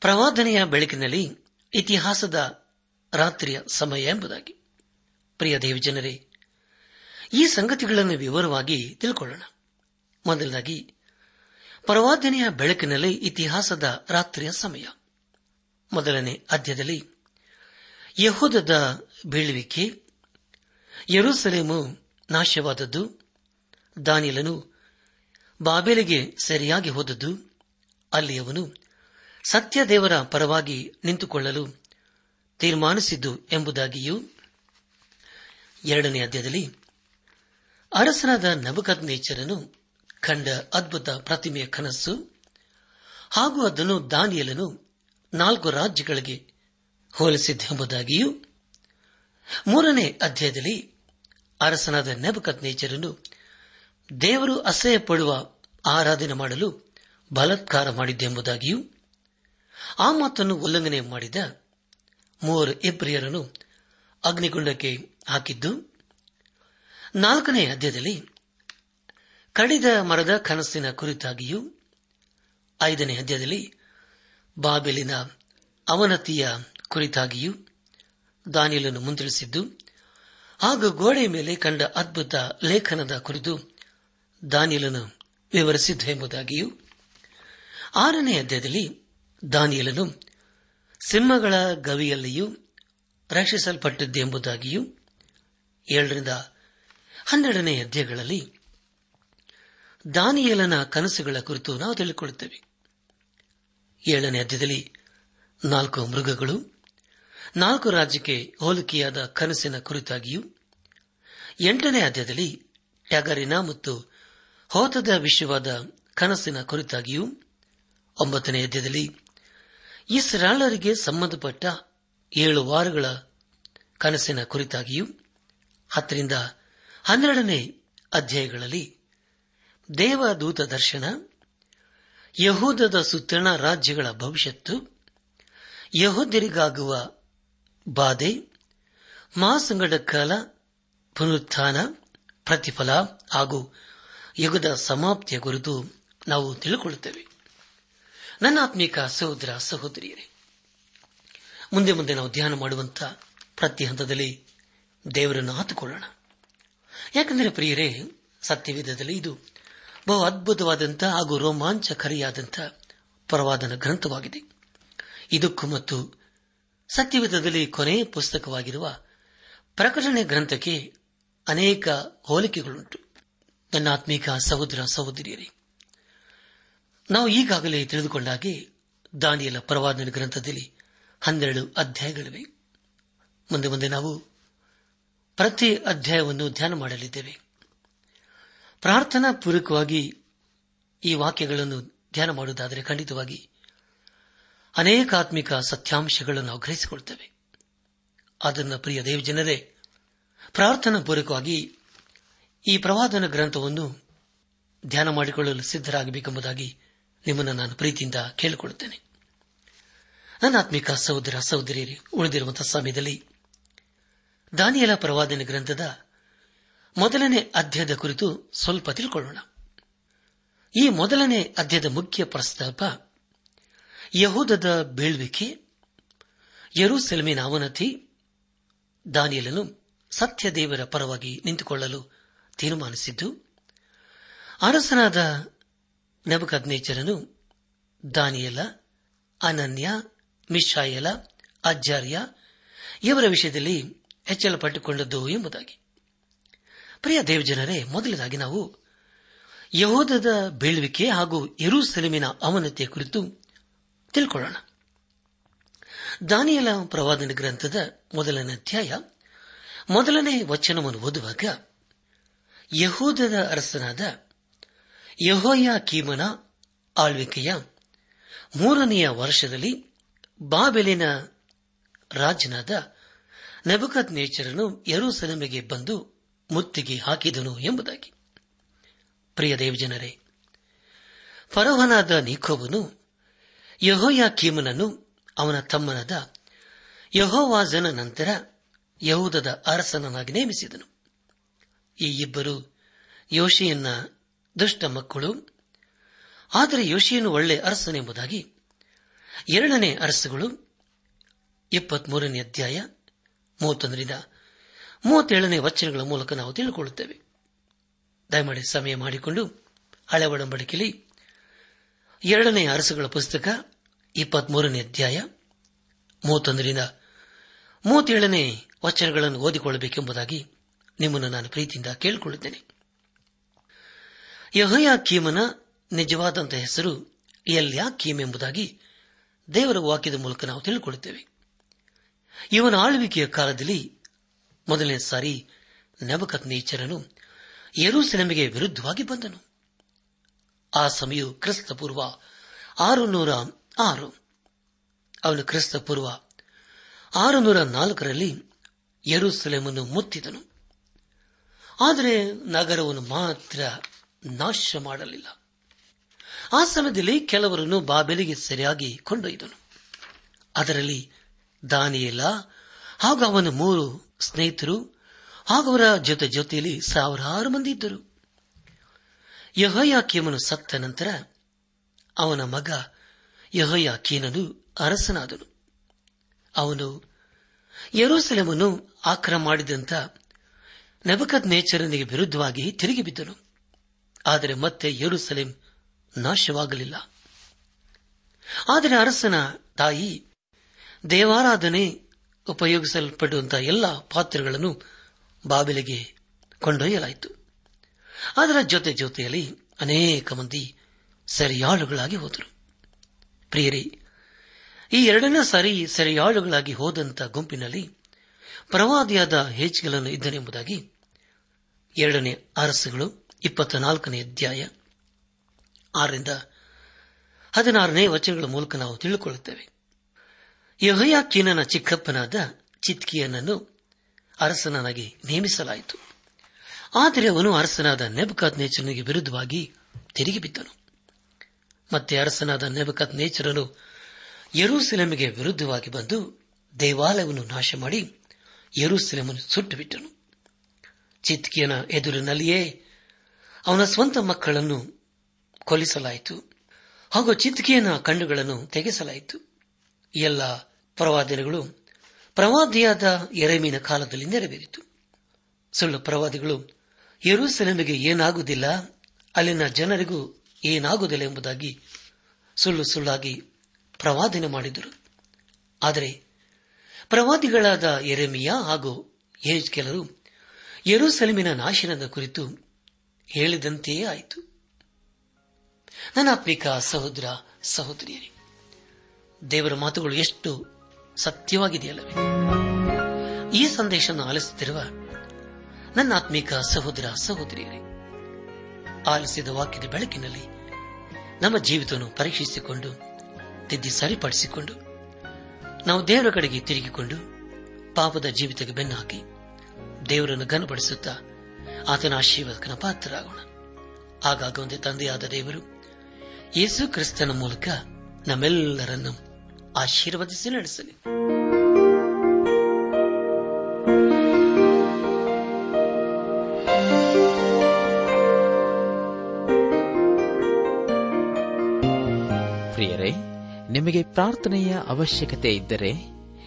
ಪ್ರವಾದನೆಯ ಬೆಳಕಿನಲ್ಲಿ ಇತಿಹಾಸದ ರಾತ್ರಿಯ ಸಮಯ ಎಂಬುದಾಗಿ. ಪ್ರಿಯ ದೇವಜನರೇ ಈ ಸಂಗತಿಗಳನ್ನು ವಿವರವಾಗಿ ತಿಳ್ಕೊಳ್ಳೋಣ. ಮೊದಲದಾಗಿ ಪ್ರವಾದನೆಯ ಬೆಳಕಿನಲ್ಲಿ ಇತಿಹಾಸದ ರಾತ್ರಿಯ ಸಮಯ. ಮೊದಲನೇ ಅಧ್ಯದಲ್ಲಿ ಯಹೂದದ ಬೀಳುವಿಕೆ, ಯರುಸಲೇಮು ನಾಶವಾದದ್ದು ದಾನಿಲನು ಬಾಬೇಲಿಗೆ ಸರಿಯಾಗಿ ಹೋದದ್ದು ಅಲ್ಲಿ ಅವನು ಸತ್ಯದೇವರ ಪರವಾಗಿ ನಿಂತುಕೊಳ್ಳಲು ತೀರ್ಮಾನಿಸಿದ್ದು ಎಂಬುದಾಗಿಯೂ ಎರಡನೇ ಅಧ್ಯಾಯದಲ್ಲಿ ಅರಸನಾದ ನಬಕದ್ ನೇಚರನು ಕಂಡ ಅದ್ಭುತ ಪ್ರತಿಮೆಯ ಕನಸು ಹಾಗೂ ಅದನ್ನು ದಾನಿಯಲನು ನಾಲ್ಕು ರಾಜ್ಯಗಳಿಗೆ ಹೋಲಿಸಿದ್ದೆಂಬುದಾಗಿಯೂ ಮೂರನೇ ಅಧ್ಯಾಯದಲ್ಲಿ ಅರಸನಾದ ನೆಬಕತ್ ದೇವರು ಅಸಹ್ಯ ಪಡುವ ಆರಾಧನೆ ಮಾಡಲು ಬಲತ್ಕಾರ ಮಾಡಿದ್ದೆಂಬುದಾಗಿಯೂ ಆ ಮಾತನ್ನು ಉಲ್ಲಂಘನೆ ಮಾಡಿದ ಮೂವರು ಇಬ್ರಿಯರನ್ನು ಅಗ್ನಿಗುಂಡಕ್ಕೆ ಹಾಕಿದ್ದು, ನಾಲ್ಕನೇ ಅಧ್ಯಾಯದಲ್ಲಿ ಕಡಿದ ಮರದ ಕನಸಿನ ಕುರಿತಾಗಿಯೂ ಐದನೇ ಅಧ್ಯಾಯದಲ್ಲಿ ಬಾಬೆಲಿನ ಅವನತಿಯ ಕುರಿತಾಗಿಯೂ ದಾನಿಯಲನ್ನು ಮುಂತಿಳಿಸಿದ್ದು ಹಾಗೂ ಗೋಡೆಯ ಮೇಲೆ ಕಂಡ ಅದ್ಭುತ ಲೇಖನದ ಕುರಿತು ದಾನಿಯಲನ್ನು ವಿವರಿಸಿದ್ದು ಎಂಬುದಾಗಿಯೂ, ಆರನೇ ಅಧ್ಯಾಯದಲ್ಲಿ ದಾನಿಯಲನು ಸಿಂಹಗಳ ಗವಿಯಲ್ಲಿಯೂ ರಕ್ಷಿಸಲ್ಪಟ್ಟಿದ್ದೆಂಬುದಾಗಿಯೂ ಏಳರಿಂದ ಹನ್ನೆರಡನೇ ಅಧ್ಯಾಯಗಳಲ್ಲಿ ದಾನಿಯಲನ ಕನಸುಗಳ ಕುರಿತು ನಾವು ತಿಳಿದುಕೊಳ್ಳುತ್ತೇವೆ. ಏಳನೇ ಅಧ್ಯಾಯದಲ್ಲಿ ನಾಲ್ಕು ಮೃಗಗಳು, ನಾಲ್ಕು ರಾಜ್ಯಕ್ಕೆ ಹೋಲಿಕೆಯಾದ ಕನಸಿನ ಕುರಿತಾಗಿಯೂ, ಎಂಟನೇ ಅಧ್ಯಾಯದಲ್ಲಿ ಟ್ಯಾಗರಿನ ಮತ್ತು ಹೋತದ ವಿಷಯವಾದ ಕನಸಿನ ಕುರಿತಾಗಿಯೂ ಒಂಬತ್ತನೇ ಅಧ್ಯದಲ್ಲಿ ಇಸ್ರಾಳರಿಗೆ ಸಂಬಂಧಪಟ್ಟ ಏಳು ವಾರಗಳ ಕನಸಿನ ಕುರಿತಾಗಿಯೂ ಹತ್ತರಿಂದ ಹನ್ನೆರಡನೇ ಅಧ್ಯಾಯಗಳಲ್ಲಿ ದೇವದೂತ ದರ್ಶನ, ಯಹೂದದ ಸುತ್ತಣ ರಾಜ್ಯಗಳ ಭವಿಷ್ಯತ್ತು, ಯಹೋದ್ಯರಿಗಾಗುವ ಬಾಧೆ ಮಹಾಸಂಗಡ ಕಾಲ ಪುನರುತ್ಥಾನ, ಪ್ರತಿಫಲ ಹಾಗೂ ಯುಗದ ಸಮಾಪ್ತಿಯ ಕುರಿತು ನಾವು ತಿಳಿದುಕೊಳ್ಳುತ್ತೇವೆ ನನ್ನ ಆತ್ಮೀಕ ಸಹೋದರ ಸಹೋದರಿಯರೇ, ಮುಂದೆ ಮುಂದೆ ನಾವು ಧ್ಯಾನ ಮಾಡುವಂತಹ ಪ್ರತಿ ಹಂತದಲ್ಲಿ ದೇವರನ್ನು ಹಾತುಕೊಳ್ಳೋಣ ಯಾಕೆಂದರೆ ಪ್ರಿಯರೇ ಸತ್ಯವೇಧದಲ್ಲಿ ಇದು ಬಹು ಅದ್ಭುತವಾದಂತಹ ಹಾಗೂ ರೋಮಾಂಚಕರಿಯಾದಂತಹ ಪರವಾದನ ಗ್ರಂಥವಾಗಿದೆ. ಇದಕ್ಕೂ ಮತ್ತು ಸತ್ಯವೇಧದಲ್ಲಿ ಕೊನೆಯ ಪುಸ್ತಕವಾಗಿರುವ ಪ್ರಕಟಣೆ ಗ್ರಂಥಕ್ಕೆ ಅನೇಕ ಹೋಲಿಕೆಗಳುಂಟು. ನನ್ನ ಆತ್ಮೀಕ ಸಹೋದರ ಸಹೋದರಿಯರೇ, ನಾವು ಈಗಾಗಲೇ ತಿಳಿದುಕೊಂಡಾಗೆ ದಾನಿಯಲ ಪರವಾದನ ಗ್ರಂಥದಲ್ಲಿ ಹನ್ನೆರಡು ಅಧ್ಯಾಯಗಳಿವೆ. ಮುಂದೆ ಮುಂದೆ ನಾವು ಪ್ರತಿ ಅಧ್ಯಾಯವನ್ನು ಧ್ಯಾನ ಮಾಡಲಿದ್ದೇವೆ. ಪ್ರಾರ್ಥನಾ ಪೂರ್ವಕವಾಗಿ ಈ ವಾಕ್ಯಗಳನ್ನು ಧ್ಯಾನ ಮಾಡುವುದಾದರೆ ಖಂಡಿತವಾಗಿ ಅನೇಕ ಆತ್ಮಿಕ ಸತ್ಯಾಂಶಗಳನ್ನು ನಾವು ಅದನ್ನು ಪ್ರಿಯ ದೇವಜನರೇ, ಪ್ರಾರ್ಥನಾ ಪೂರ್ವಕವಾಗಿ ಈ ಪ್ರವಾದನ ಗ್ರಂಥವನ್ನು ಧ್ಯಾನ ಮಾಡಿಕೊಳ್ಳಲು ಸಿದ್ದರಾಗಬೇಕೆಂಬುದಾಗಿ ನಿಮ್ಮನ್ನು ನಾನು ಪ್ರೀತಿಯಿಂದ ಕೇಳಿಕೊಳ್ಳುತ್ತೇನೆ. ನನ್ನ ಆತ್ಮಿಕ ಸಹೋದರ, ಸಹೋದರಿಯರಿ ಉಳಿದಿರುವಂತಹ ಸಮಯದಲ್ಲಿ ದಾನಿಯಲ ಪ್ರವಾದನ ಗ್ರಂಥದ ಮೊದಲನೇ ಅಧ್ಯಾಯದ ಕುರಿತು ಸ್ವಲ್ಪ ತಿಳ್ಕೊಳ್ಳೋಣ. ಈ ಮೊದಲನೇ ಅಧ್ಯಾಯದ ಮುಖ್ಯ ಪ್ರಸ್ತಾಪ, ಯಹೂದದ ಬೀಳ್ವಿಕೆ, ಯರೂಸೆಲ್ಮಿನ ಅವನತಿ, ದಾನಿಯಲನು ಸತ್ಯದೇವರ ಪರವಾಗಿ ನಿಂತುಕೊಳ್ಳಲು ತೀರ್ಮಾನಿಸಿದ್ದು. ಅರಸನಾದ ನಬಕದ್ನೇಚರನು ದಾನಿಯಲ, ಅನನ್ಯ, ಮಿಶಾಯಲ, ಅಜ್ಜಾರ್ಯ ಇವರ ವಿಷಯದಲ್ಲಿ ಹೆಚ್ಚಳಪಟ್ಟುಕೊಂಡದ್ದು ಎಂಬುದಾಗಿ. ಪ್ರಿಯ ದೇವಜನರೇ ಮೊದಲದಾಗಿ ನಾವು ಯಹೋದದ ಬೀಳ್ವಿಕೆ ಹಾಗೂ ಯರೂಸೆಲೆಮಿನ ಅವನತಿಯ ಕುರಿತು ತಿಳ್ಕೊಳ್ಳೋಣ. ದಾನಿಯಲ ಪ್ರವಾದನ ಗ್ರಂಥದ ಮೊದಲನೇ ಅಧ್ಯಾಯ ಮೊದಲನೇ ವಚನವನ್ನು ಓದುವಾಗ ಯಹೂದದ ಅರಸನಾದ ಯಹೋಯ ಕೀಮನ ಆಳ್ವಿಕೆಯ ಮೂರನೆಯ ವರ್ಷದಲ್ಲಿ ಬಾಬೆಲಿನ ರಾಜನಾದ ನೆಬಕತ್ ನೇಚರನು ಯರೂಸಲಮೆಗೆ ಬಂದು ಮುತ್ತಿಗೆ ಹಾಕಿದನು ಎಂಬುದಾಗಿ. ಪ್ರಿಯ ದೇವಜನರೇ, ಫರೋಹನಾದ ನಿಖೋಬನು ಯಹೋಯ ಕೀಮನನ್ನು ಅವನ ತಮ್ಮನಾದ ಯಹೋವಾಜನ ನಂತರ ಯಹೂದದ ಅರಸನನ್ನಾಗಿ ನೇಮಿಸಿದನು. ಈ ಇಬ್ಬರು ಯೋಶಿಯನ್ನ ದುಷ್ಟ ಮಕ್ಕಳು. ಆದರೆ ಯೋಶಿಯನ್ನು ಒಳ್ಳೆ ಅರಸನೆಂಬುದಾಗಿ ಎರಡನೇ ಅರಸುಗಳು ಇಪ್ಪತ್ಮೂರನೇ ಅಧ್ಯಾಯ ಮೂವತ್ತೊಂದರಿಂದ ಮೂವತ್ತೇಳನೇ ವಚನಗಳ ಮೂಲಕ ನಾವು ತಿಳಿದುಕೊಳ್ಳುತ್ತೇವೆ. ದಯಮಾಡಿ ಸಮಯ ಮಾಡಿಕೊಂಡು ಹಳೆ ಒಡಂಬಡಿಕೆಯಲ್ಲಿ ಎರಡನೇ ಅರಸುಗಳ ಪುಸ್ತಕ ಇಪ್ಪತ್ಮೂರನೇ ಅಧ್ಯಾಯ ಮೂವತ್ತೊಂದರಿಂದ ಮೂವತ್ತೇಳನೇ ವಚನಗಳನ್ನು ಓದಿಕೊಳ್ಳಬೇಕೆಂಬುದಾಗಿ ನಿಮ್ಮನ್ನು ನಾನು ಪ್ರೀತಿಯಿಂದ ಕೇಳಿಕೊಳ್ಳುತ್ತೇನೆ. ಯಹಯಾ ಕೀಮನ ನಿಜವಾದಂತಹ ಹೆಸರು ಎಲ್ಯಾ ಕೀಮ್ ಎಂಬುದಾಗಿ ದೇವರ ವಾಕ್ಯದ ಮೂಲಕ ನಾವು ತಿಳಿದುಕೊಳ್ಳುತ್ತೇವೆ. ಇವನ ಆಳ್ವಿಕೆಯ ಕಾಲದಲ್ಲಿ ಮೊದಲನೇ ಸಾರಿ ನಬಕತ್ ನೇಚರನು ಯರೂಸೆಲೆಮಿಗೆ ವಿರುದ್ಧವಾಗಿ ಬಂದನು. ಆ ಸಮಯ ಕ್ರಿಸ್ತಪೂರ್ವ ಆರುನೂರ ಆರು. ಅವನು ಕ್ರಿಸ್ತಪೂರ್ವ ಆರುನೂರ ನಾಲ್ಕರಲ್ಲಿ ಯರೂಸೆಲೆಮನ್ನು ಮುತ್ತಿದನು. ಆದರೆ ನಗರವನ್ನು ಮಾತ್ರ ನಾಶ ಮಾಡಲಿಲ್ಲ. ಆ ಸಮಯದಲ್ಲಿ ಕೆಲವರನ್ನು ಬಾಬೆಲಿಗೆ ಸರಿಯಾಗಿ ಕೊಂಡೊಯ್ದನು. ಅದರಲ್ಲಿ ದಾನಿಯಲ್ಲ ಹಾಗೂ ಅವನ ಮೂರು ಸ್ನೇಹಿತರು, ಹಾಗೂ ಅವರ ಜೊತೆ ಜೊತೆಯಲ್ಲಿ ಸಾವಿರಾರು ಮಂದಿ ಇದ್ದರು. ಯಹಯಾಕೀಮನು ಸತ್ತ ನಂತರ ಅವನ ಮಗ ಯಹಯಾಕೀನನು ಅರಸನಾದನು. ಅವನು ಯರೋಸೆಲೆಮನ್ನು ಆಕ್ರಮ ಮಾಡಿದಂತ ನೆಬಕದ್ ನೇಚರನಿಗೆ ವಿರುದ್ಧವಾಗಿ ತಿರುಗಿ ಬಿದ್ದನು. ಆದರೆ ಮತ್ತೆ ಯರುಸಲೇಂ ನಾಶವಾಗಲಿಲ್ಲ. ಆದರೆ ಅರಸನ ತಾಯಿ ದೇವಾರಾಧನೆ ಉಪಯೋಗಿಸಲ್ಪಡುವಂತಹ ಎಲ್ಲ ಪಾತ್ರೆಗಳನ್ನು ಬಾಬಿಲಿಗೆ ಕೊಂಡೊಯ್ಯಲಾಯಿತು. ಅದರ ಜೊತೆ ಜೊತೆಯಲ್ಲಿ ಅನೇಕ ಮಂದಿ ಸರಿಯಾಳುಗಳಾಗಿ ಹೋದರು. ಪ್ರಿಯರಿ, ಈ ಎರಡನೇ ಸಾರಿ ಸೆರೆಯಾಳುಗಳಾಗಿ ಹೋದಂತ ಗುಂಪಿನಲ್ಲಿ ಪ್ರವಾದಿಯಾದ ಹೆಜ್ಗಳನ್ನು ಇದ್ದನೆಂಬುದಾಗಿ ಎರಡನೇ ಅರಸುಗಳು ಇಪ್ಪತ್ತ ನಾಲ್ಕನೇ ಅಧ್ಯಾಯ, ಆರರಿಂದ ಹದಿನಾರನೇ ವಚನಗಳ ಮೂಲಕ ನಾವು ತಿಳಿದುಕೊಳ್ಳುತ್ತೇವೆ. ಯಹಯಾಕೀನನ ಚಿಕ್ಕಪ್ಪನಾದ ಚಿತ್ಕಿಯನನ್ನು ಅರಸನಾಗಿ ನೇಮಿಸಲಾಯಿತು. ಆದರೆ ಅವನು ಅರಸನಾದ ನೆಬಕಾತ್ ನೇಚರನಿಗೆ ವಿರುದ್ಧವಾಗಿ ತಿರುಗಿ ಬಿದ್ದನು. ಮತ್ತೆ ಅರಸನಾದ ನೆಬಕಾತ್ ನೇಚರನು ಯರೂಸೆಲೆಮಿಗೆ ವಿರುದ್ಧವಾಗಿ ಬಂದು ದೇವಾಲಯವನ್ನು ನಾಶ ಮಾಡಿ ಯರೂಸೆಲೆಮನ್ನು ಸುಟ್ಟು ಬಿಟ್ಟನು. ಚಿತ್ಕಿಯನ ಎದುರಿನಲ್ಲಿಯೇ ಅವನ ಸ್ವಂತ ಮಕ್ಕಳನ್ನು ಕೊಲ್ಲಿಸಲಾಯಿತು. ಹಾಗೂ ಚಿತ್ಕಿಯನ ಕಣ್ಣುಗಳನ್ನು ತೆಗೆಸಲಾಯಿತು. ಎಲ್ಲ ಪ್ರವಾದನೆಗಳು ಪ್ರವಾದಿಯಾದ ಎರೆಮೀನ ಕಾಲದಲ್ಲಿ ನೆರವೇರಿತು. ಸುಳ್ಳು ಪ್ರವಾದಿಗಳು, ಯರೂಸೆಲೆಮಿಗೆ ಏನಾಗುವುದಿಲ್ಲ, ಅಲ್ಲಿನ ಜನರಿಗೂ ಏನಾಗುವುದಿಲ್ಲ ಎಂಬುದಾಗಿ ಸುಳ್ಳು ಸುಳ್ಳಾಗಿ ಪ್ರವಾದನೆ ಮಾಡಿದರು. ಆದರೆ ಪ್ರವಾದಿಗಳಾದ ಎರೆಮಿಯ ಹಾಗೂ ಕೆಲರು ಯರೂಸೆಲೆಮಿನ ನಾಶನದ ಕುರಿತು ಹೇಳಿದಂತೆಯೇ ಆಯಿತು. ನನ್ನ ಆತ್ಮಿಕ ಸಹೋದರ, ಸಹೋದರಿಯರೇ, ದೇವರ ಮಾತುಗಳು ಎಷ್ಟು ಸತ್ಯವಾಗಿದೆಯಲ್ಲವೇ? ಈ ಸಂದೇಶವನ್ನು ಆಲಿಸುತ್ತಿರುವ ನನ್ನ ಆತ್ಮಿಕ ಸಹೋದರ, ಸಹೋದರಿಯರೇ, ಆಲಿಸಿದ ವಾಕ್ಯದ ಬೆಳಕಿನಲ್ಲಿ ನಮ್ಮ ಜೀವಿತವನ್ನು ಪರೀಕ್ಷಿಸಿಕೊಂಡು, ತಿದ್ದಿ ಸರಿಪಡಿಸಿಕೊಂಡು, ನಾವು ದೇವರ ಕಡೆಗೆ ತಿರುಗಿಕೊಂಡು, ಪಾಪದ ಜೀವಿತಕ್ಕೆ ಬೆನ್ನು ಹಾಕಿ ದೇವರನ್ನು ಘನಪಡಿಸುತ್ತಾ ಆತನ ಆಶೀರ್ವಾದಕನ ಪಾತ್ರರಾಗೋಣ. ಆಗಾಗ ಒಂದೇ ತಂದೆಯಾದ ದೇವರು ಯೇಸು ಕ್ರಿಸ್ತನ ಮೂಲಕ ನಮ್ಮೆಲ್ಲರನ್ನು ಆಶೀರ್ವದಿಸಿ ನಡೆಸಲಿ. ಪ್ರಿಯರೇ, ನಿಮಗೆ ಪ್ರಾರ್ಥನೆಯ ಅವಶ್ಯಕತೆ ಇದ್ದರೆ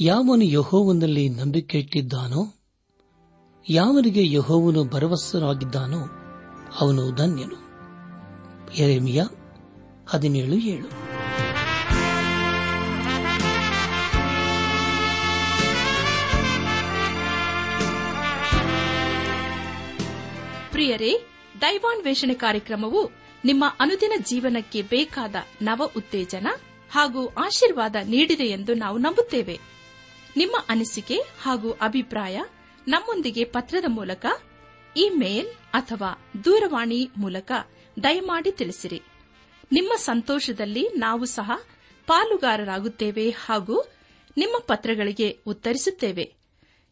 ಯಾವನು ಯಹೋವನಲ್ಲಿ ನಂಬಿಕೆ ಇಟ್ಟಿದ್ದಾನೋ ಯಾವನಿಗೆ ಯಹೋವನು ಭರವಸರಾಗಿದ್ದಾನೋ ಅವನು ಧನ್ಯನು. ಹದಿನೇಳು ಏಳು. ಪ್ರಿಯರೇ, ದೈವಾನ್ವೇಷಣೆ ಕಾರ್ಯಕ್ರಮವು ನಿಮ್ಮ ಅನುದಿನ ಜೀವನಕ್ಕೆ ಬೇಕಾದ ನವ ಉತ್ತೇಜನ ಹಾಗೂ ಆಶೀರ್ವಾದ ನೀಡಿದೆ ಎಂದು ನಾವು ನಂಬುತ್ತೇವೆ. ನಿಮ್ಮ ಅನಿಸಿಕೆ ಹಾಗೂ ಅಭಿಪ್ರಾಯ ನಮ್ಮೊಂದಿಗೆ ಪತ್ರದ ಮೂಲಕ ಇಮೇಲ್ ಅಥವಾ ದೂರವಾಣಿ ಮೂಲಕ ದಯಮಾಡಿ ತಿಳಿಸಿರಿ. ನಿಮ್ಮ ಸಂತೋಷದಲ್ಲಿ ನಾವು ಸಹ ಪಾಲುಗಾರರಾಗುತ್ತೇವೆ ಹಾಗೂ ನಿಮ್ಮ ಪತ್ರಗಳಿಗೆ ಉತ್ತರಿಸುತ್ತೇವೆ.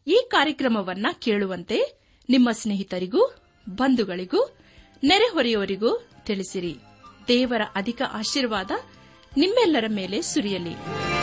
ಈ ಕಾರ್ಯಕ್ರಮವನ್ನು ಕೇಳುವಂತೆ ನಿಮ್ಮ ಸ್ನೇಹಿತರಿಗೂ, ಬಂಧುಗಳಿಗೂ ನೆರೆಹೊರೆಯವರಿಗೂ ತಿಳಿಸಿರಿ. ದೇವರ ಅಧಿಕ ಆಶೀರ್ವಾದ ನಿಮ್ಮೆಲ್ಲರ ಮೇಲೆ ಸುರಿಯಲಿ.